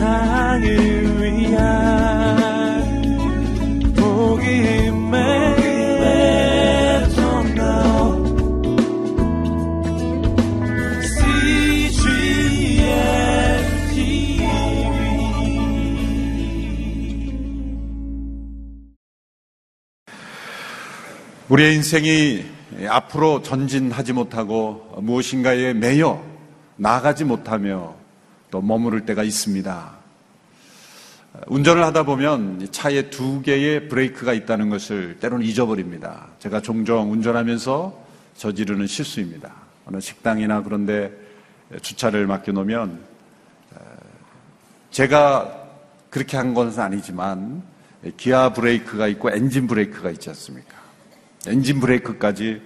세상을 위한 복음의 우리의 인생이 앞으로 전진하지 못하고 무엇인가에 매여 나가지 못하며 또 머무를 때가 있습니다. 운전을 하다 보면 차에 두 개의 브레이크가 있다는 것을 때로는 잊어버립니다. 제가 종종 운전하면서 저지르는 실수입니다. 어느 식당이나 그런데 주차를 맡겨놓으면 제가 그렇게 한 것은 아니지만 기아 브레이크가 있고 엔진 브레이크가 있지 않습니까? 엔진 브레이크까지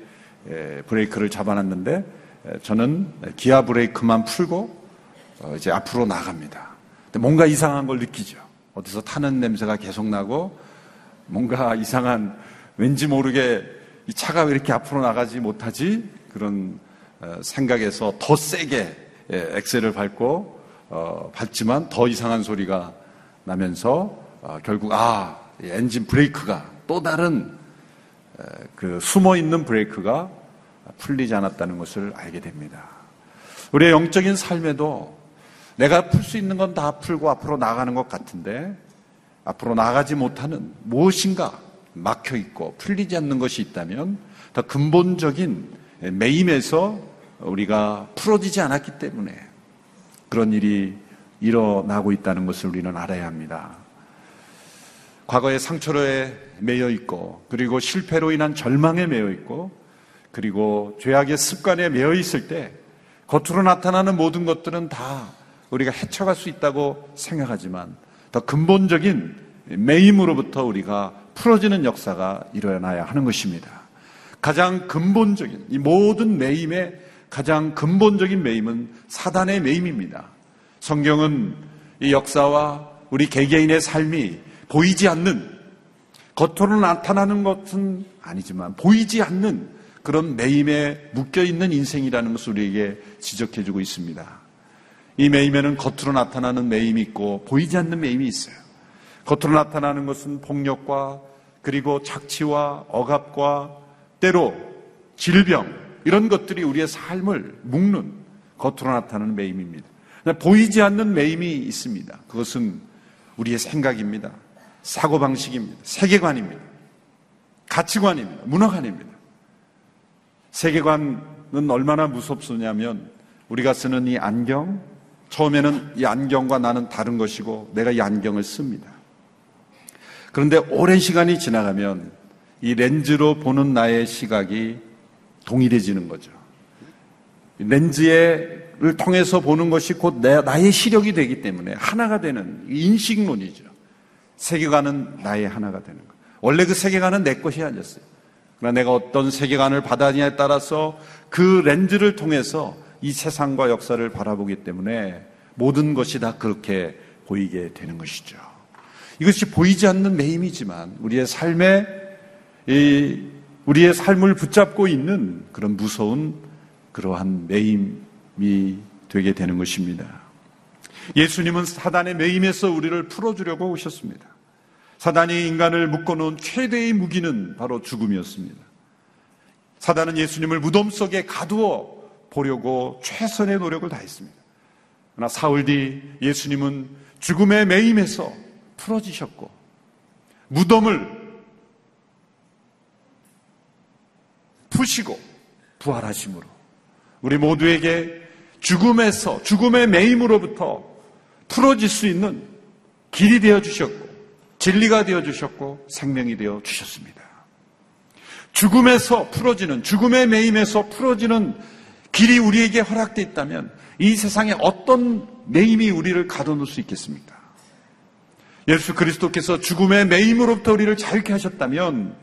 브레이크를 잡아놨는데 저는 기아 브레이크만 풀고 어, 이제 앞으로 나갑니다. 근데 뭔가 이상한 걸 느끼죠. 어디서 타는 냄새가 계속 나고 뭔가 이상한 왠지 모르게 이 차가 왜 이렇게 앞으로 나가지 못하지 그런 어, 생각에서 더 세게 엑셀을 밟고 어, 밟지만 더 이상한 소리가 나면서 결국 아 엔진 브레이크가 또 다른 그 숨어 있는 브레이크가 풀리지 않았다는 것을 알게 됩니다. 우리의 영적인 삶에도 내가 풀 수 있는 건 다 풀고 앞으로 나가는 것 같은데 앞으로 나가지 못하는 무엇인가 막혀 있고 풀리지 않는 것이 있다면 더 근본적인 매임에서 우리가 풀어지지 않았기 때문에 그런 일이 일어나고 있다는 것을 우리는 알아야 합니다. 과거의 상처로에 매여 있고 그리고 실패로 인한 절망에 매여 있고 그리고 죄악의 습관에 매여 있을 때 겉으로 나타나는 모든 것들은 다 우리가 헤쳐갈 수 있다고 생각하지만 더 근본적인 매임으로부터 우리가 풀어지는 역사가 일어나야 하는 것입니다. 가장 근본적인 이 모든 매임의 가장 근본적인 매임은 사단의 매임입니다. 성경은 이 역사와 우리 개개인의 삶이 보이지 않는 겉으로 나타나는 것은 아니지만 보이지 않는 그런 매임에 묶여 있는 인생이라는 것을 우리에게 지적해 주고 있습니다. 이 매임에는 겉으로 나타나는 매임이 있고 보이지 않는 매임이 있어요. 겉으로 나타나는 것은 폭력과 그리고 착취와 억압과 때로 질병 이런 것들이 우리의 삶을 묶는 겉으로 나타나는 매임입니다. 보이지 않는 매임이 있습니다. 그것은 우리의 생각입니다. 사고방식입니다. 세계관입니다. 가치관입니다. 문화관입니다. 세계관은 얼마나 무섭소냐면 우리가 쓰는 이 안경, 처음에는 이 안경과 나는 다른 것이고 내가 이 안경을 씁니다. 그런데 오랜 시간이 지나가면 이 렌즈로 보는 나의 시각이 동일해지는 거죠. 렌즈를 통해서 보는 것이 곧 나의 시력이 되기 때문에 하나가 되는 인식론이죠. 세계관은 나의 하나가 되는 것. 원래 그 세계관은 내 것이 아니었어요. 그러나 내가 어떤 세계관을 받아냐에 따라서 그 렌즈를 통해서 이 세상과 역사를 바라보기 때문에 모든 것이 다 그렇게 보이게 되는 것이죠. 이것이 보이지 않는 매임이지만 우리의 삶에 이 우리의 삶을 붙잡고 있는 그런 무서운 그러한 매임이 되게 되는 것입니다. 예수님은 사단의 매임에서 우리를 풀어주려고 오셨습니다. 사단이 인간을 묶어놓은 최대의 무기는 바로 죽음이었습니다. 사단은 예수님을 무덤 속에 가두어 보려고 최선의 노력을 다했습니다. 그러나 사흘 뒤 예수님은 죽음의 매임에서 풀어지셨고 무덤을 푸시고 부활하심으로 우리 모두에게 죽음에서 죽음의 매임으로부터 풀어질 수 있는 길이 되어 주셨고 진리가 되어 주셨고 생명이 되어 주셨습니다. 죽음에서 풀어지는 죽음의 매임에서 풀어지는 길이 우리에게 허락되어 있다면 이 세상에 어떤 매임이 우리를 가둬놓을 수 있겠습니까? 예수 그리스도께서 죽음의 매임으로부터 우리를 자유케 하셨다면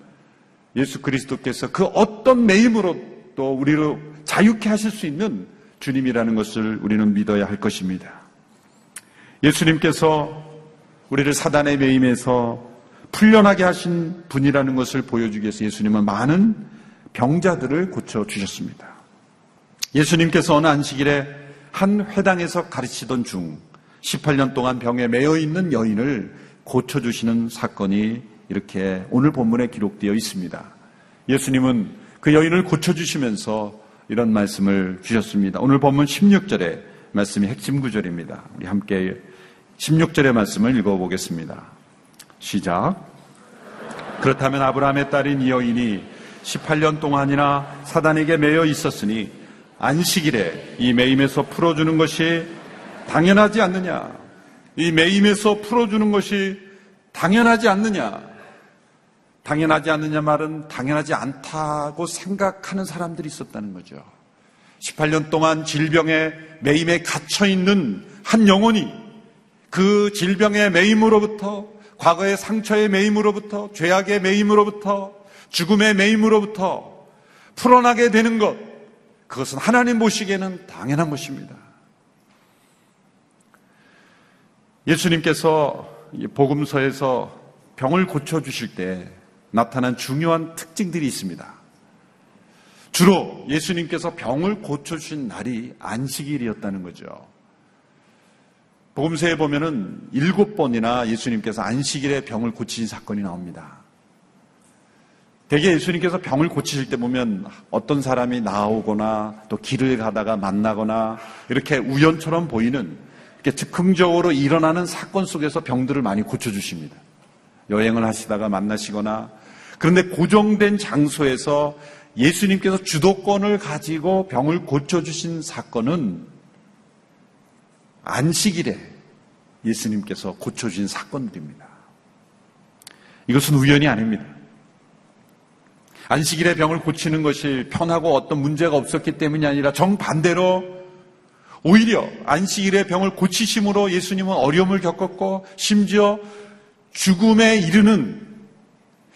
예수 그리스도께서 그 어떤 매임으로 또 우리를 자유케 하실 수 있는 주님이라는 것을 우리는 믿어야 할 것입니다. 예수님께서 우리를 사단의 매임에서 풀려나게 하신 분이라는 것을 보여주기 위해서 예수님은 많은 병자들을 고쳐주셨습니다. 예수님께서 어느 안식일에 한 회당에서 가르치던 중 18년 동안 병에 매여 있는 여인을 고쳐주시는 사건이 이렇게 오늘 본문에 기록되어 있습니다. 예수님은 그 여인을 고쳐주시면서 이런 말씀을 주셨습니다. 오늘 본문 16절에 말씀이 핵심 구절입니다. 우리 함께 16절의 말씀을 읽어보겠습니다. 시작. 그렇다면 아브라함의 딸인 이 여인이 18년 동안이나 사단에게 매여 있었으니 안식일에 이 매임에서 풀어주는 것이 당연하지 않느냐. 이 매임에서 풀어주는 것이 당연하지 않느냐. 당연하지 않느냐 말은 당연하지 않다고 생각하는 사람들이 있었다는 거죠. 18년 동안 질병에 매임에 갇혀 있는 한 영혼이 그 질병의 매임으로부터 과거의 상처의 매임으로부터 죄악의 매임으로부터 죽음의 매임으로부터 풀어나게 되는 것 그것은 하나님 보시기에는 당연한 것입니다. 예수님께서 복음서에서 병을 고쳐 주실 때 나타난 중요한 특징들이 있습니다. 주로 예수님께서 병을 고쳐주신 날이 안식일이었다는 거죠. 복음서에 보면은 일곱 번이나 예수님께서 안식일에 병을 고치신 사건이 나옵니다. 대개 예수님께서 병을 고치실 때 보면 어떤 사람이 나오거나 또 길을 가다가 만나거나 이렇게 우연처럼 보이는 이렇게 즉흥적으로 일어나는 사건 속에서 병들을 많이 고쳐주십니다. 여행을 하시다가 만나시거나 그런데 고정된 장소에서 예수님께서 주도권을 가지고 병을 고쳐주신 사건은 안식일에 예수님께서 고쳐주신 사건들입니다. 이것은 우연이 아닙니다. 안식일에 병을 고치는 것이 편하고 어떤 문제가 없었기 때문이 아니라 정반대로 오히려 안식일에 병을 고치심으로 예수님은 어려움을 겪었고 심지어 죽음에 이르는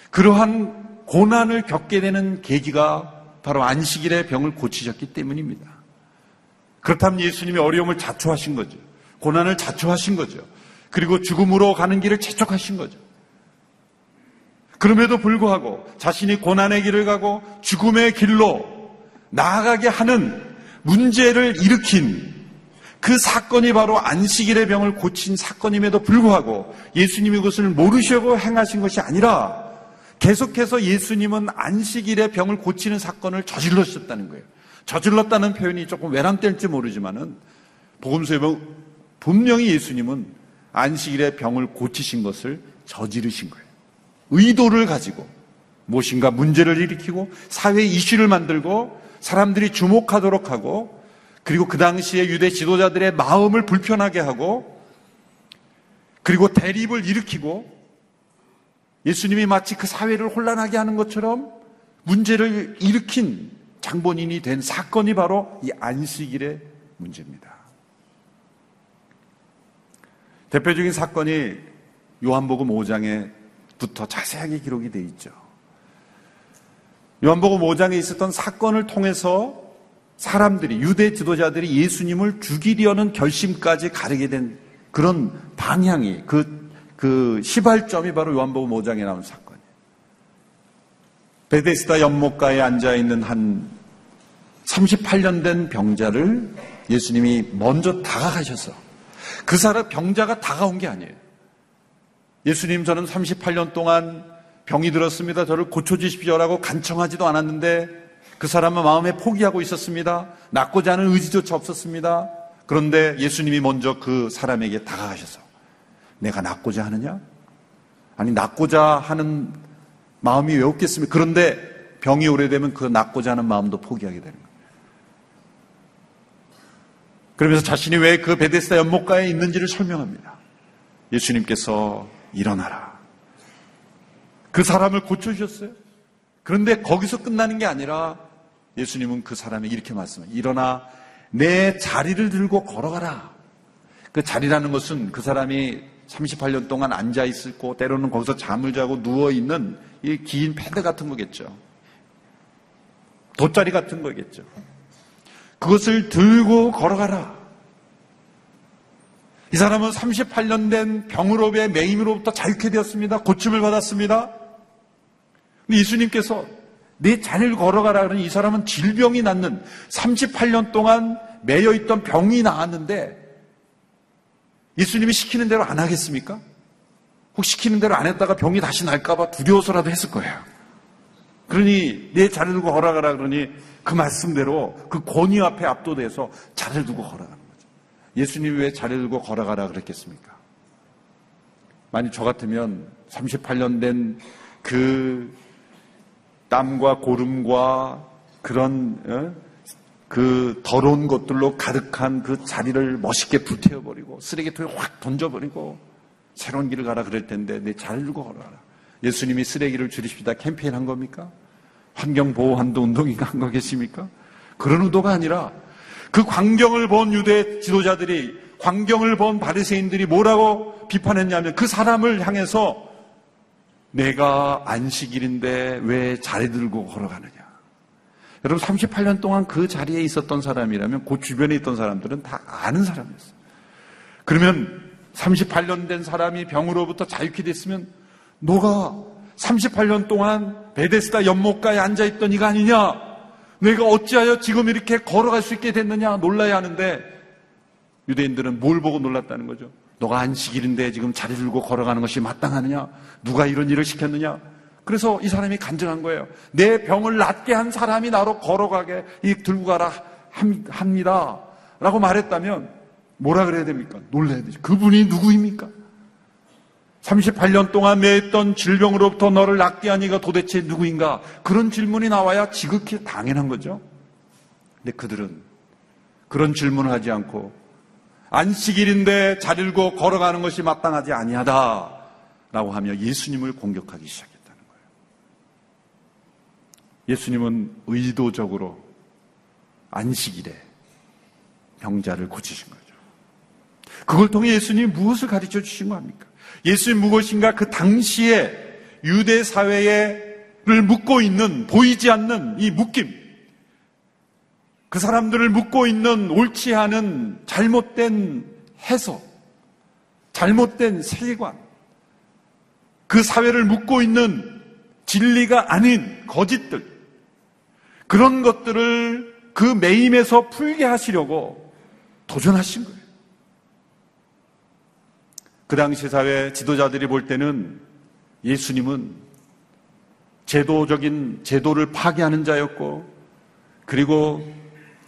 그러한 고난을 겪게 되는 계기가 바로 안식일에 병을 고치셨기 때문입니다. 그렇다면 예수님이 어려움을 자초하신 거죠. 고난을 자초하신 거죠. 그리고 죽음으로 가는 길을 재촉하신 거죠. 그럼에도 불구하고 자신이 고난의 길을 가고 죽음의 길로 나아가게 하는 문제를 일으킨 그 사건이 바로 안식일의 병을 고친 사건임에도 불구하고 예수님이 그것을 모르시고 행하신 것이 아니라 계속해서 예수님은 안식일에 병을 고치는 사건을 저질렀었다는 거예요. 저질렀다는 표현이 조금 외람될지 모르지만은 복음서에 보면 분명히 예수님은 안식일에 병을 고치신 것을 저지르신 거예요. 의도를 가지고 무엇인가 문제를 일으키고 사회 이슈를 만들고 사람들이 주목하도록 하고 그리고 그 당시에 유대 지도자들의 마음을 불편하게 하고 그리고 대립을 일으키고 예수님이 마치 그 사회를 혼란하게 하는 것처럼 문제를 일으킨 장본인이 된 사건이 바로 이 안식일의 문제입니다. 대표적인 사건이 요한복음 5장에 부터 자세하게 기록이 되어 있죠. 요한복음 5장에 있었던 사건을 통해서 사람들이 유대 지도자들이 예수님을 죽이려는 결심까지 가르게 된 그런 방향이 그 그 시발점이 바로 요한복음 5장에 나온 사건이에요. 베데스다 연못가에 앉아 있는 한 38년 된 병자를 예수님이 먼저 다가가셔서 그 사람 병자가 다가온 게 아니에요. 예수님 저는 38년 동안 병이 들었습니다. 저를 고쳐주십시오라고 간청하지도 않았는데 그 사람은 마음에 포기하고 있었습니다. 낫고자 하는 의지조차 없었습니다. 그런데 예수님이 먼저 그 사람에게 다가가셔서 내가 낫고자 하느냐? 아니, 낫고자 하는 마음이 왜 없겠습니까? 그런데 병이 오래되면 그 낫고자 하는 마음도 포기하게 되는. 그러면서 자신이 왜 그 베데스다 연못가에 있는지를 설명합니다. 예수님께서 일어나라. 그 사람을 고쳐주셨어요. 그런데 거기서 끝나는 게 아니라 예수님은 그 사람에게 이렇게 말씀해요. 일어나 내 자리를 들고 걸어가라. 그 자리라는 것은 그 사람이 38년 동안 앉아 있을고 때로는 거기서 잠을 자고 누워 있는 이 긴 패드 같은 거겠죠. 돗자리 같은 거겠죠. 그것을 들고 걸어가라. 이 사람은 38년 된 병으로의 매임으로부터 자유케 되었습니다. 고침을 받았습니다. 근데 예수님께서 내 자리를 걸어가라 그러니 이 사람은 질병이 낫는 38년 동안 매여 있던 병이 나았는데 예수님이 시키는 대로 안 하겠습니까? 혹 시키는 대로 안 했다가 병이 다시 날까봐 두려워서라도 했을 거예요. 그러니 내 자리 두고 걸어가라 그러니 그 말씀대로 그 권위 앞에 압도돼서 자리를 두고 걸어가는 거죠. 예수님이 왜 자리를 두고 걸어가라 그랬겠습니까? 만약 저 같으면 38년 된 그 땀과 고름과 그런 어? 그 더러운 것들로 가득한 그 자리를 멋있게 불태워버리고 쓰레기통에 확 던져버리고 새로운 길을 가라 그럴 텐데 내 자리를 두고 걸어가라. 예수님이 쓰레기를 줄이십시다 캠페인 한 겁니까? 환경보호한도 운동인가 한 거겠습니까? 그런 의도가 아니라 그 광경을 본 유대 지도자들이 광경을 본 바리새인들이 뭐라고 비판했냐면 그 사람을 향해서 내가 안식일인데 왜 자리 들고 걸어가느냐. 여러분 38년 동안 그 자리에 있었던 사람이라면 그 주변에 있던 사람들은 다 아는 사람이었어요. 그러면 38년 된 사람이 병으로부터 자유케 됐으면 너가 38년 동안 베데스다 연못가에 앉아있던 이가 아니냐? 내가 어찌하여 지금 이렇게 걸어갈 수 있게 됐느냐? 놀라야 하는데 유대인들은 뭘 보고 놀랐다는 거죠? 너가 안식일인데 지금 자리 들고 걸어가는 것이 마땅하느냐? 누가 이런 일을 시켰느냐? 그래서 이 사람이 간증한 거예요. 내 병을 낫게 한 사람이 나로 걸어가게 들고 가라 합니다. 라고 말했다면 뭐라 그래야 됩니까? 놀라야 되죠. 그분이 누구입니까? 38년 동안 매했던 질병으로부터 너를 낫게 하니가 도대체 누구인가? 그런 질문이 나와야 지극히 당연한 거죠. 근데 그들은 그런 질문을 하지 않고 안식일인데 잘 일고 걸어가는 것이 마땅하지 아니하다 라고 하며 예수님을 공격하기 시작했다는 거예요. 예수님은 의도적으로 안식일에 병자를 고치신 거죠. 그걸 통해 예수님이 무엇을 가르쳐 주신 겁니까? 예수님 무엇인가 그 당시에 유대 사회를 묶고 있는 보이지 않는 이 묶임. 그 사람들을 묶고 있는 옳지 않은 잘못된 해석, 잘못된 세계관, 그 사회를 묶고 있는 진리가 아닌 거짓들, 그런 것들을 그 매임에서 풀게 하시려고 도전하신 거예요. 그 당시 사회 지도자들이 볼 때는 예수님은 제도적인 제도를 파괴하는 자였고 그리고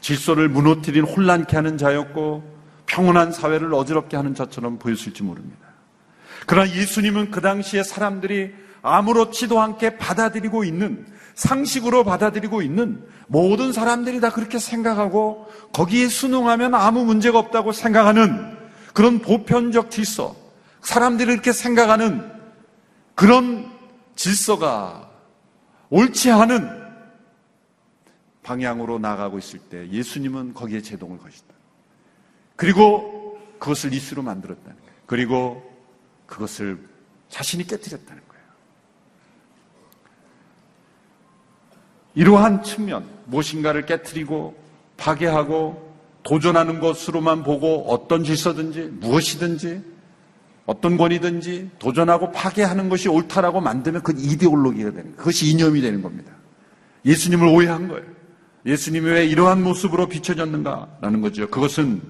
질서를 무너뜨린 혼란케 하는 자였고 평온한 사회를 어지럽게 하는 자처럼 보였을지 모릅니다. 그러나 예수님은 그 당시에 사람들이 아무렇지도 않게 받아들이고 있는 상식으로 받아들이고 있는 모든 사람들이 다 그렇게 생각하고 거기에 순응하면 아무 문제가 없다고 생각하는 그런 보편적 질서, 사람들이 이렇게 생각하는 그런 질서가 옳지 않은 방향으로 나가고 있을 때 예수님은 거기에 제동을 거신다. 그리고 그것을 이수로 만들었다는 거예요. 그리고 그것을 자신이 깨뜨렸다는 거예요. 이러한 측면, 무엇인가를 깨뜨리고 파괴하고 도전하는 것으로만 보고 어떤 질서든지 무엇이든지 어떤 권위든지 도전하고 파괴하는 것이 옳다라고 만들면 그건 이데올로기가 되는 거예요. 그것이 이념이 되는 겁니다. 예수님을 오해한 거예요. 예수님이 왜 이러한 모습으로 비춰졌는가라는 거죠. 그것은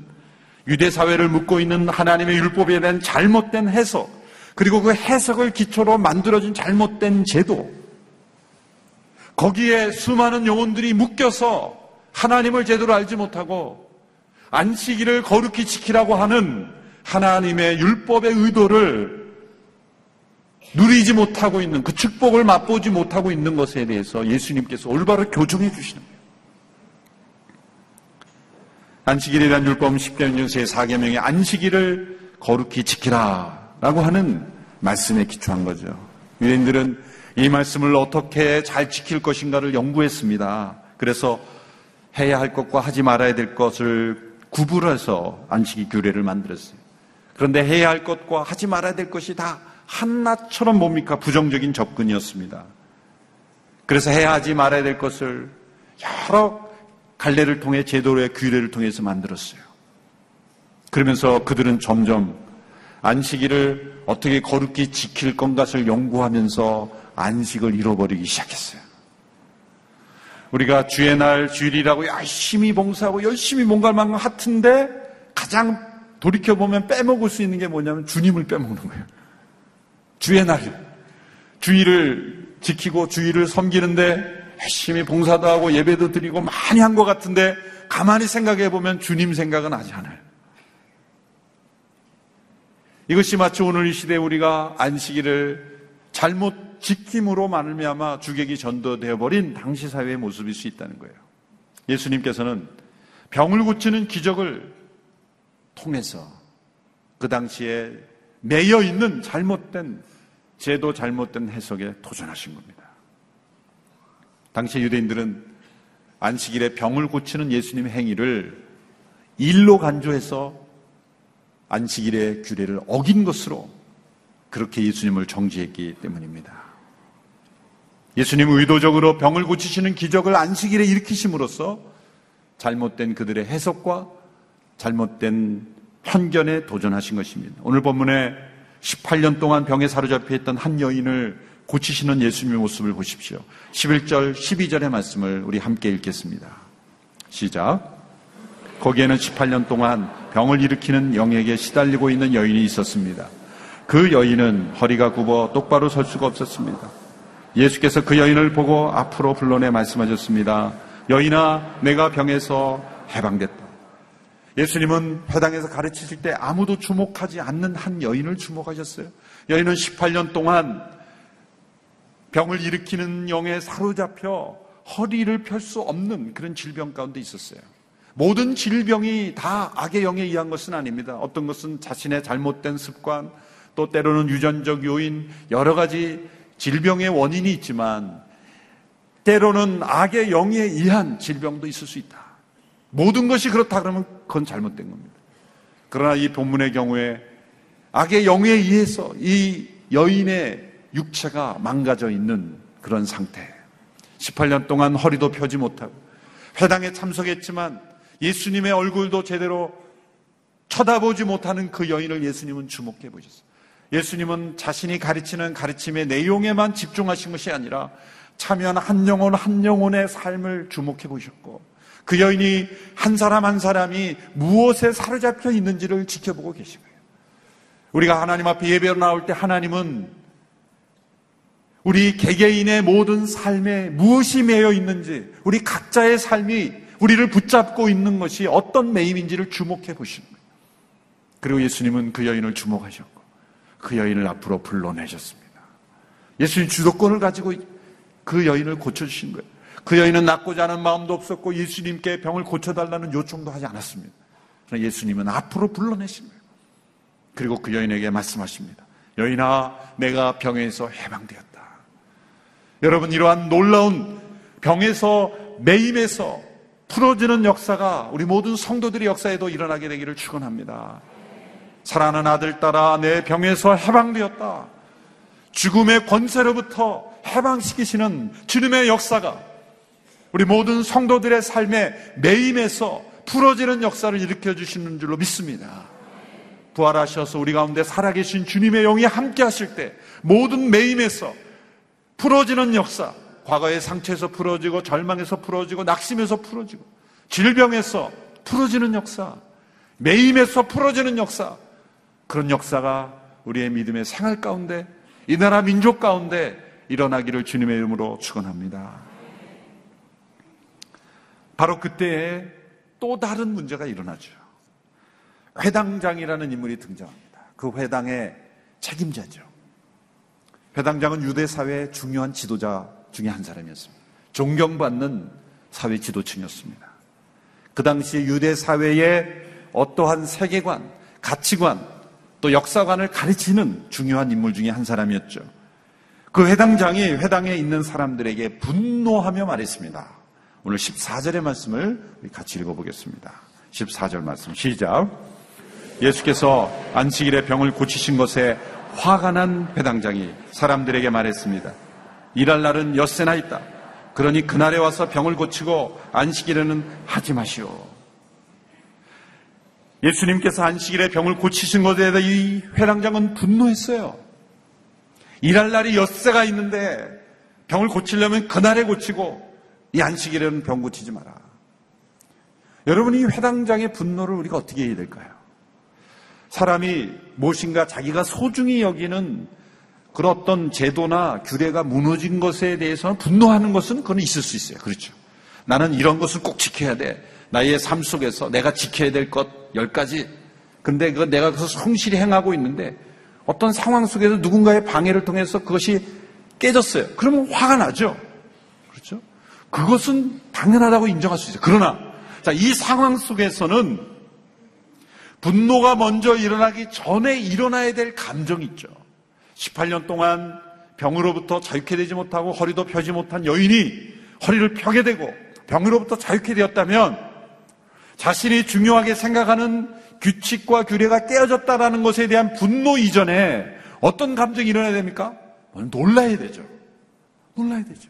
유대 사회를 묶고 있는 하나님의 율법에 대한 잘못된 해석, 그리고 그 해석을 기초로 만들어진 잘못된 제도, 거기에 수많은 영혼들이 묶여서 하나님을 제대로 알지 못하고 안식일을 거룩히 지키라고 하는 하나님의 율법의 의도를 누리지 못하고 있는 그 축복을 맛보지 못하고 있는 것에 대해서 예수님께서 올바로 교정해 주시는 거예요. 안식일에 대한 율법은 10개명 중에 4개명의 안식일을 거룩히 지키라 라고 하는 말씀에 기초한 거죠. 유대인들은 이 말씀을 어떻게 잘 지킬 것인가를 연구했습니다. 그래서 해야 할 것과 하지 말아야 될 것을 구분해서 안식일 규례를 만들었어요. 그런데 해야 할 것과 하지 말아야 될 것이 다 한낱처럼 뭡니까? 부정적인 접근이었습니다. 그래서 해야 하지 말아야 될 것을 여러 갈래를 통해 제도의 규례를 통해서 만들었어요. 그러면서 그들은 점점 안식일을 어떻게 거룩히 지킬 건가를 연구하면서 안식을 잃어버리기 시작했어요. 우리가 주의 날 주일이라고 열심히 봉사하고 열심히 뭔가를 만큼 하트인데 가장 돌이켜보면 빼먹을 수 있는 게 뭐냐면 주님을 빼먹는 거예요. 주의 날. 주의를 지키고 주의를 섬기는데 열심히 봉사도 하고 예배도 드리고 많이 한 것 같은데 가만히 생각해 보면 주님 생각은 하지 않아요. 이것이 마치 오늘 이 시대에 우리가 안식일을 잘못 지킴으로 말미암아 주객이 전도되어 버린 당시 사회의 모습일 수 있다는 거예요. 예수님께서는 병을 고치는 기적을 통해서 그 당시에 매여 있는 잘못된 제도 잘못된 해석에 도전하신 겁니다. 당시 유대인들은 안식일에 병을 고치는 예수님의 행위를 일로 간주해서 안식일의 규례를 어긴 것으로 그렇게 예수님을 정지했기 때문입니다. 예수님 의도적으로 병을 고치시는 기적을 안식일에 일으키심으로써 잘못된 그들의 해석과 잘못된 편견에 도전하신 것입니다. 오늘 본문에 18년 동안 병에 사로잡혀 있던 한 여인을 고치시는 예수님의 모습을 보십시오. 11절, 12절의 말씀을 우리 함께 읽겠습니다. 시작. 거기에는 18년 동안 병을 일으키는 영에게 시달리고 있는 여인이 있었습니다. 그 여인은 허리가 굽어 똑바로 설 수가 없었습니다. 예수께서 그 여인을 보고 앞으로 불러내 말씀하셨습니다. 여인아, 내가 병에서 해방됐다. 예수님은 회당에서 가르치실 때 아무도 주목하지 않는 한 여인을 주목하셨어요. 여인은 18년 동안 병을 일으키는 영에 사로잡혀 허리를 펼 수 없는 그런 질병 가운데 있었어요. 모든 질병이 다 악의 영에 의한 것은 아닙니다. 어떤 것은 자신의 잘못된 습관, 또 때로는 유전적 요인, 여러 가지 질병의 원인이 있지만 때로는 악의 영에 의한 질병도 있을 수 있다. 모든 것이 그렇다 그러면 그건 잘못된 겁니다. 그러나 이 본문의 경우에 악의 영에 의해서 이 여인의 육체가 망가져 있는 그런 상태. 18년 동안 허리도 펴지 못하고 회당에 참석했지만 예수님의 얼굴도 제대로 쳐다보지 못하는 그 여인을 예수님은 주목해 보셨어요. 예수님은 자신이 가르치는 가르침의 내용에만 집중하신 것이 아니라 참여한 한 영혼 한 영혼의 삶을 주목해 보셨고 그 여인이 한 사람 한 사람이 무엇에 사로잡혀 있는지를 지켜보고 계신 거예요. 우리가 하나님 앞에 예배로 나올 때 하나님은 우리 개개인의 모든 삶에 무엇이 매여 있는지, 우리 각자의 삶이 우리를 붙잡고 있는 것이 어떤 매임인지를 주목해 보시는 거예요. 그리고 예수님은 그 여인을 주목하셨고, 그 여인을 앞으로 불러내셨습니다. 예수님 주도권을 가지고 그 여인을 고쳐주신 거예요. 그 여인은 낫고자 하는 마음도 없었고 예수님께 병을 고쳐달라는 요청도 하지 않았습니다. 그러나 예수님은 앞으로 불러내신 거예요. 그리고 그 여인에게 말씀하십니다. 여인아, 내가 병에서 해방되었다. 여러분, 이러한 놀라운 병에서 매임에서 풀어지는 역사가 우리 모든 성도들의 역사에도 일어나게 되기를 축원합니다. 사랑하는 아들 따라 내 병에서 해방되었다. 죽음의 권세로부터 해방시키시는 주님의 역사가 우리 모든 성도들의 삶에 매임에서 풀어지는 역사를 일으켜 주시는 줄로 믿습니다. 부활하셔서 우리 가운데 살아계신 주님의 영이 함께 하실 때 모든 매임에서 풀어지는 역사, 과거의 상처에서 풀어지고 절망에서 풀어지고 낙심에서 풀어지고 질병에서 풀어지는 역사, 매임에서 풀어지는 역사, 그런 역사가 우리의 믿음의 생활 가운데 이 나라 민족 가운데 일어나기를 주님의 이름으로 축원합니다. 바로 그때에 또 다른 문제가 일어나죠. 회당장이라는 인물이 등장합니다. 그 회당의 책임자죠. 회당장은 유대 사회의 중요한 지도자 중에 한 사람이었습니다. 존경받는 사회 지도층이었습니다. 그 당시 유대 사회의 어떠한 세계관, 가치관, 또 역사관을 가르치는 중요한 인물 중에 한 사람이었죠. 그 회당장이 회당에 있는 사람들에게 분노하며 말했습니다. 오늘 14절의 말씀을 같이 읽어보겠습니다. 14절 말씀 시작. 예수께서 안식일에 병을 고치신 것에 화가 난 배당장이 사람들에게 말했습니다. 일할 날은 엿새나 있다. 그러니 그날에 와서 병을 고치고 안식일에는 하지 마시오. 예수님께서 안식일에 병을 고치신 것에 대해 이 회당장은 분노했어요. 일할 날이 엿새가 있는데 병을 고치려면 그날에 고치고 이 안식일에는 병 고 치지 마라. 여러분 이 회당장의 분노를 우리가 어떻게 해야 될까요? 사람이 무엇인가 자기가 소중히 여기는 그런 어떤 제도나 규례가 무너진 것에 대해서는 분노하는 것은 그건 있을 수 있어요. 그렇죠. 나는 이런 것을 꼭 지켜야 돼. 나의 삶 속에서 내가 지켜야 될 것 열 가지. 근데 그 내가 그것을 성실히 행하고 있는데 어떤 상황 속에서 누군가의 방해를 통해서 그것이 깨졌어요. 그러면 화가 나죠. 그것은 당연하다고 인정할 수 있어요. 그러나 자, 이 상황 속에서는 분노가 먼저 일어나기 전에 일어나야 될 감정이 있죠. 18년 동안 병으로부터 자유케 되지 못하고 허리도 펴지 못한 여인이 허리를 펴게 되고 병으로부터 자유케 되었다면 자신이 중요하게 생각하는 규칙과 규례가 깨어졌다라는 것에 대한 분노 이전에 어떤 감정이 일어나야 됩니까? 놀라야 되죠. 놀라야 되죠.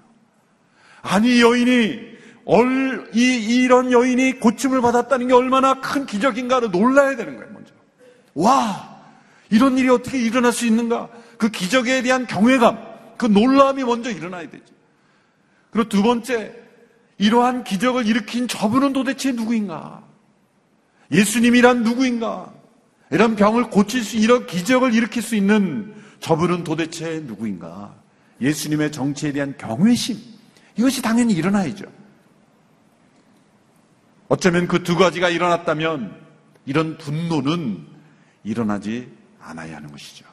아니 여인이 얼, 이, 이런 여인이 고침을 받았다는 게 얼마나 큰 기적인가를 놀라야 되는 거예요, 먼저. 와! 이런 일이 어떻게 일어날 수 있는가? 그 기적에 대한 경외감, 그 놀라움이 먼저 일어나야 되죠. 그리고 두 번째, 이러한 기적을 일으킨 저분은 도대체 누구인가? 예수님이란 누구인가? 이런 병을 고칠 수, 이런 기적을 일으킬 수 있는 저분은 도대체 누구인가? 예수님의 정치에 대한 경외심. 이것이 당연히 일어나야죠. 어쩌면 그 두 가지가 일어났다면 이런 분노는 일어나지 않아야 하는 것이죠.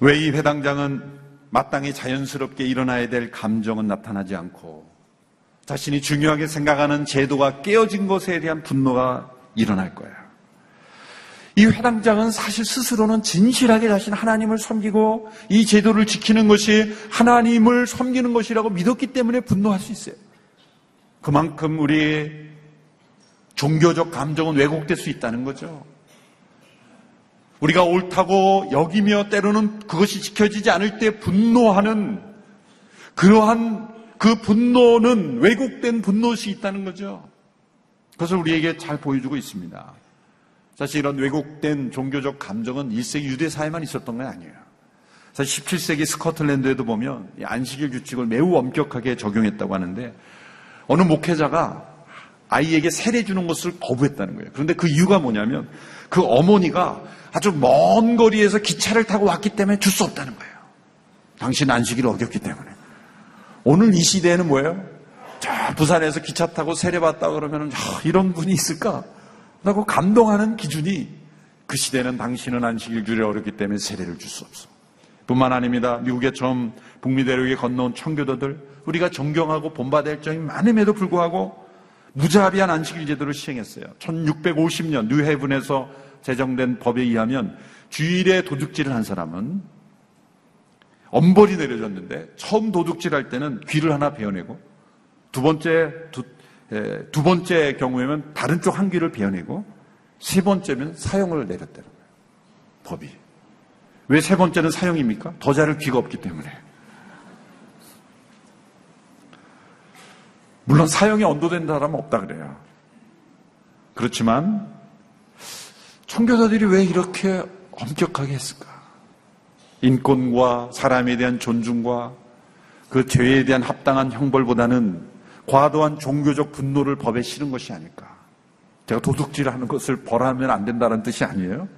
왜 이 회당장은 마땅히 자연스럽게 일어나야 될 감정은 나타나지 않고 자신이 중요하게 생각하는 제도가 깨어진 것에 대한 분노가 일어날 거야. 이 회당장은 사실 스스로는 진실하게 자신 하나님을 섬기고 이 제도를 지키는 것이 하나님을 섬기는 것이라고 믿었기 때문에 분노할 수 있어요. 그만큼 우리 종교적 감정은 왜곡될 수 있다는 거죠. 우리가 옳다고 여기며 때로는 그것이 지켜지지 않을 때 분노하는 그러한 그 분노는 왜곡된 분노시 있다는 거죠. 그것을 우리에게 잘 보여주고 있습니다. 사실 이런 왜곡된 종교적 감정은 1세기 유대 사회만 있었던 건 아니에요. 사실 17세기 스코틀랜드에도 보면 안식일 규칙을 매우 엄격하게 적용했다고 하는데 어느 목회자가 아이에게 세례 주는 것을 거부했다는 거예요. 그런데 그 이유가 뭐냐면 그 어머니가 아주 먼 거리에서 기차를 타고 왔기 때문에 줄 수 없다는 거예요. 당신 안식일을 어겼기 때문에. 오늘 이 시대에는 뭐예요? 저 부산에서 기차 타고 세례 받다 그러면 이런 분이 있을까? 라고 감동하는 기준이 그 시대는 당신은 안식일 줄에 어렵기 때문에 세례를 줄 수 없어. 뿐만 아닙니다. 미국에 처음 북미 대륙에 건너온 청교도들 우리가 존경하고 본받을 점이 많음에도 불구하고 무자비한 안식일 제도를 시행했어요. 1650년 뉴헤븐에서 제정된 법에 의하면 주일에 도둑질을 한 사람은 엄벌이 내려졌는데 처음 도둑질할 때는 귀를 하나 베어내고 두 번째 두, 에, 두 번째 경우에는 다른 쪽 한 귀를 베어내고 세 번째면 사형을 내렸다는 거예요. 법이. 왜 세 번째는 사형입니까? 더 자를 귀가 없기 때문에. 물론 사형이 언도된 사람은 없다 그래요. 그렇지만 청교도들이 왜 이렇게 엄격하게 했을까? 인권과 사람에 대한 존중과 그 죄에 대한 합당한 형벌보다는 과도한 종교적 분노를 법에 실은 것이 아닐까. 제가 도둑질 하는 것을 벌하면 안 된다는 뜻이 아니에요.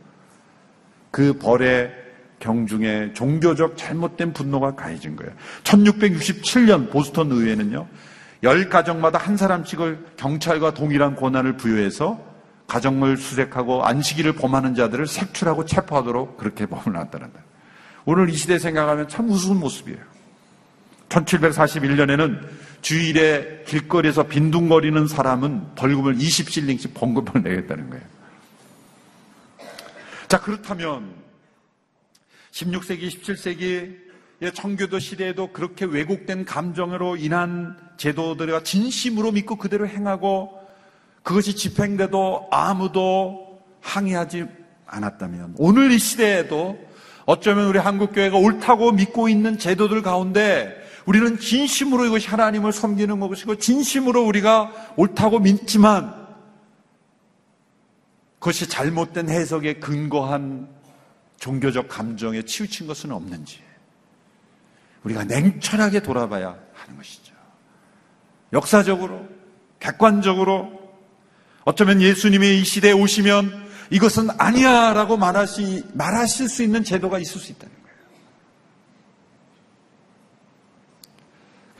그 벌의 경중에 종교적 잘못된 분노가 가해진 거예요. 1667년 보스턴 의회는요, 열 가정마다 한 사람씩을 경찰과 동일한 권한을 부여해서 가정을 수색하고 안식일을 범하는 자들을 색출하고 체포하도록 그렇게 법을 놨다는 거예요. 오늘 이 시대 생각하면 참 우스운 모습이에요. 1741년에는 주일에 길거리에서 빈둥거리는 사람은 벌금을 20실링씩 벌금을 내겠다는 거예요. 자, 그렇다면 16세기, 17세기의 청교도 시대에도 그렇게 왜곡된 감정으로 인한 제도들과 진심으로 믿고 그대로 행하고 그것이 집행돼도 아무도 항의하지 않았다면 오늘 이 시대에도 어쩌면 우리 한국교회가 옳다고 믿고 있는 제도들 가운데 우리는 진심으로 이것이 하나님을 섬기는 것이고 진심으로 우리가 옳다고 믿지만 그것이 잘못된 해석에 근거한 종교적 감정에 치우친 것은 없는지 우리가 냉철하게 돌아봐야 하는 것이죠. 역사적으로, 객관적으로 어쩌면 예수님이 이 시대에 오시면 이것은 아니야 라고 말하실 수 있는 제도가 있을 수 있다는 거예요.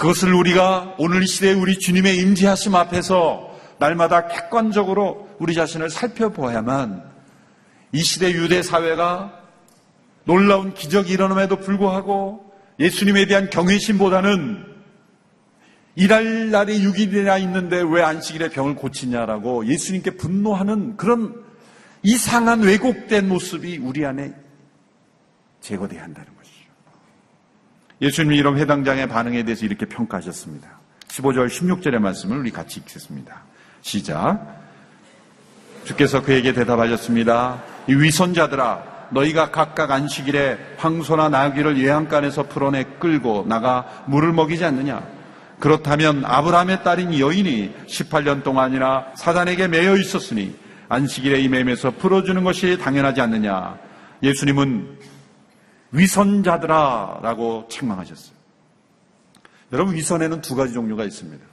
그것을 우리가 오늘 이 시대에 우리 주님의 임재하심 앞에서 날마다 객관적으로 우리 자신을 살펴보아야만 이 시대 유대 사회가 놀라운 기적이 일어남에도 불구하고 예수님에 대한 경외심보다는 일할 날이 6일이나 있는데 왜 안식일에 병을 고치냐라고 예수님께 분노하는 그런 이상한 왜곡된 모습이 우리 안에 제거돼야 한다는 것이죠. 예수님이 이런 회당장의 반응에 대해서 이렇게 평가하셨습니다. 15절 16절의 말씀을 우리 같이 읽겠습니다. 시작. 주께서 그에게 대답하셨습니다. 이 위선자들아 너희가 각각 안식일에 황소나 나귀를 예양간에서 풀어내 끌고 나가 물을 먹이지 않느냐? 그렇다면 아브라함의 딸인 여인이 18년 동안이나 사단에게 매여 있었으니 안식일에 임매에서 풀어주는 것이 당연하지 않느냐. 예수님은 위선자들아 라고 책망하셨어요. 여러분 위선에는 두 가지 종류가 있습니다.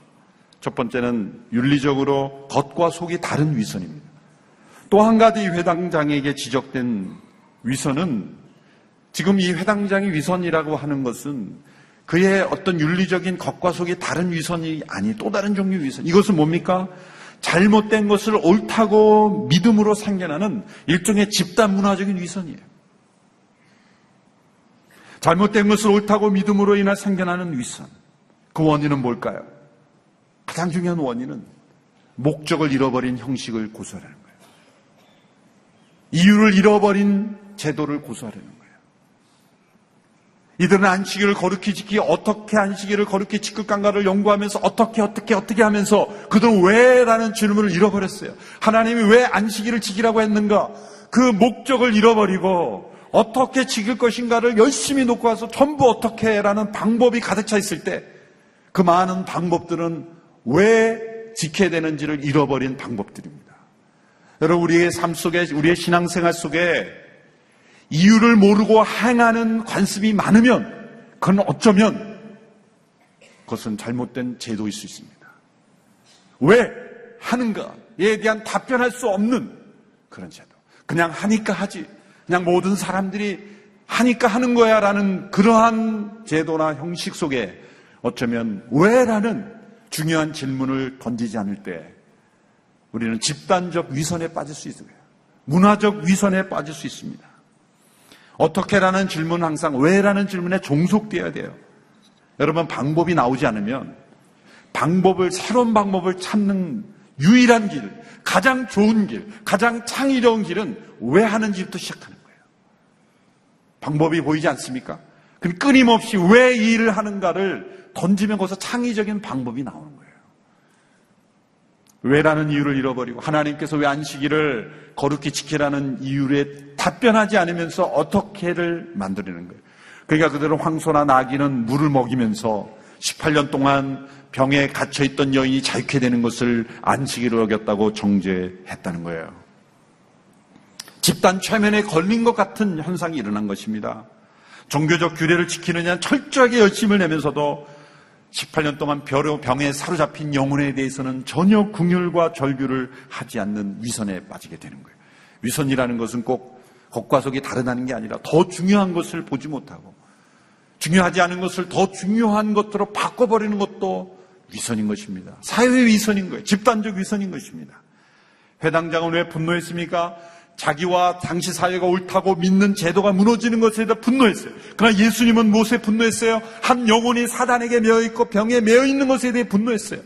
첫 번째는 윤리적으로 겉과 속이 다른 위선입니다. 또 한 가지 회당장에게 지적된 위선은 지금 이 회당장이 위선이라고 하는 것은 그의 어떤 윤리적인 겉과 속이 다른 위선이 아니 또 다른 종류의 위선. 이것은 뭡니까? 잘못된 것을 옳다고 믿음으로 상견하는 일종의 집단 문화적인 위선이에요. 잘못된 것을 옳다고 믿음으로 인해 상견하는 위선. 그 원인은 뭘까요? 가장 중요한 원인은 목적을 잃어버린 형식을 고수하라는 거예요. 이유를 잃어버린 제도를 고수하려는 거예요. 이들은 안식일을 거룩히 지키 어떻게 안식일을 거룩히 지킬까를 연구하면서 어떻게 어떻게 어떻게 하면서 그들은 왜라는 질문을 잃어버렸어요. 하나님이 왜 안식일을 지키라고 했는가? 그 목적을 잃어버리고 어떻게 지킬 것인가를 열심히 놓고 와서 전부 어떻게라는 방법이 가득 차 있을 때 그 많은 방법들은 왜 지켜야 되는지를 잃어버린 방법들입니다. 여러분 우리의 삶 속에 우리의 신앙생활 속에 이유를 모르고 행하는 관습이 많으면 그건 어쩌면 그것은 잘못된 제도일 수 있습니다. 왜 하는가에 대한 답변할 수 없는 그런 제도. 그냥 하니까 하지. 그냥 모든 사람들이 하니까 하는 거야 라는 그러한 제도나 형식 속에 어쩌면 왜 라는 중요한 질문을 던지지 않을 때 우리는 집단적 위선에 빠질 수 있어요. 문화적 위선에 빠질 수 있습니다. 어떻게라는 질문은 항상 왜라는 질문에 종속되어야 돼요. 여러분 방법이 나오지 않으면 방법을 새로운 방법을 찾는 유일한 길, 가장 좋은 길, 가장 창의로운 길은 왜 하는지부터 시작하는. 방법이 보이지 않습니까? 그 끊임없이 왜 이 일을 하는가를 던지면 거기서 창의적인 방법이 나오는 거예요. 왜라는 이유를 잃어버리고 하나님께서 왜 안식일을 거룩히 지키라는 이유에 답변하지 않으면서 어떻게를 만들어내는 거예요. 그러니까 그들은 황소나 나귀는 물을 먹이면서 18년 동안 병에 갇혀있던 여인이 자유케 되는 것을 안식일로 여겼다고 정죄했다는 거예요. 집단 최면에 걸린 것 같은 현상이 일어난 것입니다. 종교적 규례를 지키느냐 철저하게 열심을 내면서도 18년 동안 병에 사로잡힌 영혼에 대해서는 전혀 궁율과 절규를 하지 않는 위선에 빠지게 되는 거예요. 위선이라는 것은 꼭 겉과 속이 다르다는 게 아니라 더 중요한 것을 보지 못하고 중요하지 않은 것을 더 중요한 것으로 바꿔버리는 것도 위선인 것입니다. 사회 위선인 거예요. 집단적 위선인 것입니다. 회당장은 왜 분노했습니까? 자기와 당시 사회가 옳다고 믿는 제도가 무너지는 것에 대해 분노했어요. 그러나 예수님은 무엇에 분노했어요? 한 영혼이 사단에게 매여 있고 병에 매여 있는 것에 대해 분노했어요.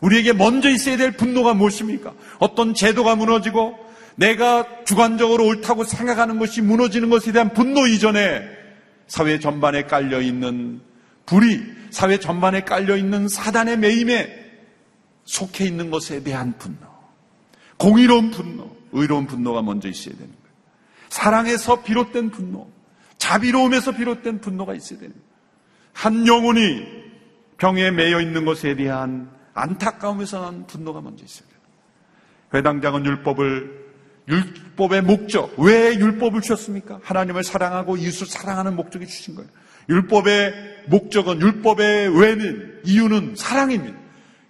우리에게 먼저 있어야 될 분노가 무엇입니까? 어떤 제도가 무너지고 내가 주관적으로 옳다고 생각하는 것이 무너지는 것에 대한 분노 이전에 사회 전반에 깔려 있는 불이 사회 전반에 깔려 있는 사단의 매임에 속해 있는 것에 대한 분노, 공의로운 분노, 의로운 분노가 먼저 있어야 되는 거예요. 사랑에서 비롯된 분노, 자비로움에서 비롯된 분노가 있어야 되는 거예요. 한 영혼이 병에 매여 있는 것에 대한 안타까움에서 난 분노가 먼저 있어야 돼요. 회당장은 율법을 율법의 목적, 왜 율법을 주셨습니까? 하나님을 사랑하고 이웃을 사랑하는 목적이 주신 거예요. 율법의 목적은 율법의 왜는 이유는 사랑입니다.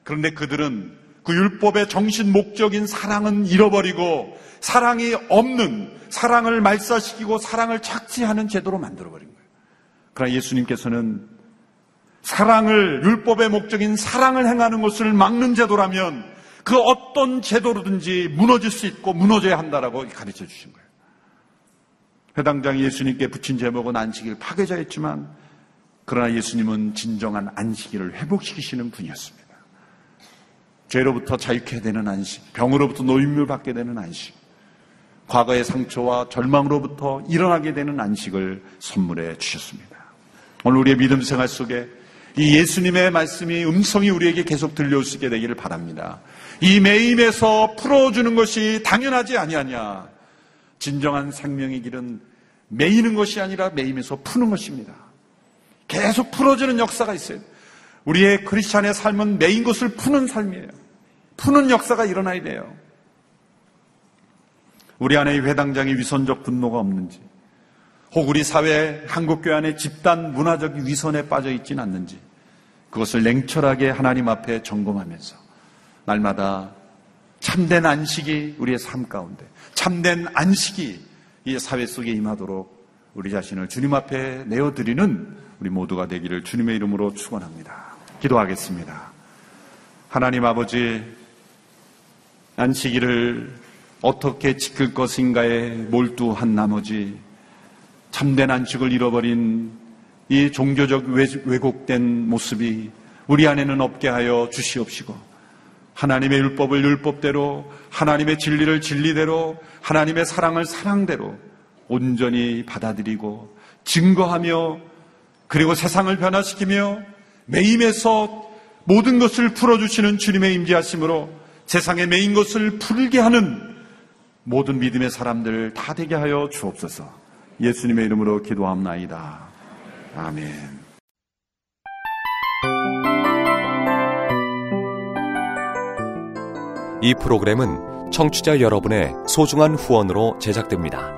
그런데 그들은 그 율법의 정신 목적인 사랑은 잃어버리고 사랑이 없는 사랑을 말살시키고 사랑을 착취하는 제도로 만들어버린 거예요. 그러나 예수님께서는 사랑을 율법의 목적인 사랑을 행하는 것을 막는 제도라면 그 어떤 제도로든지 무너질 수 있고 무너져야 한다라고 가르쳐 주신 거예요. 회당장이 예수님께 붙인 제목은 안식일 파괴자였지만 그러나 예수님은 진정한 안식일을 회복시키시는 분이었습니다. 죄로부터 자유케 되는 안식, 병으로부터 노인물 받게 되는 안식, 과거의 상처와 절망으로부터 일어나게 되는 안식을 선물해 주셨습니다. 오늘 우리의 믿음 생활 속에 이 예수님의 말씀이 음성이 우리에게 계속 있게 되기를 바랍니다. 이 매임에서 풀어주는 것이 당연하지 아니하냐. 진정한 생명의 길은 매이는 것이 아니라 매임에서 푸는 것입니다. 계속 풀어주는 역사가 있어요. 우리의 크리스찬의 삶은 매인 것을 푸는 삶이에요. 푸는 역사가 일어나야 돼요. 우리 안에 회당장의 위선적 분노가 없는지, 혹 우리 사회 한국교회 안에 집단 문화적 위선에 빠져 있지는 않는지, 그것을 냉철하게 하나님 앞에 점검하면서 날마다 참된 안식이 우리의 삶 가운데, 참된 안식이 이 사회 속에 임하도록 우리 자신을 주님 앞에 내어드리는 우리 모두가 되기를 주님의 이름으로 축원합니다. 기도하겠습니다. 하나님 아버지 안식일을 어떻게 지킬 것인가에 몰두한 나머지 참된 안식을 잃어버린 이 종교적 왜곡된 모습이 우리 안에는 없게 하여 주시옵시고 하나님의 율법을 율법대로 하나님의 진리를 진리대로 하나님의 사랑을 사랑대로 온전히 받아들이고 증거하며 그리고 세상을 변화시키며 매임에서 모든 것을 풀어주시는 주님의 임재하심으로 세상에 메인 것을 풀게 하는 모든 믿음의 사람들 다 되게 하여 주옵소서. 예수님의 이름으로 기도합나이다. 아멘. 이 프로그램은 청취자 여러분의 소중한 후원으로 제작됩니다.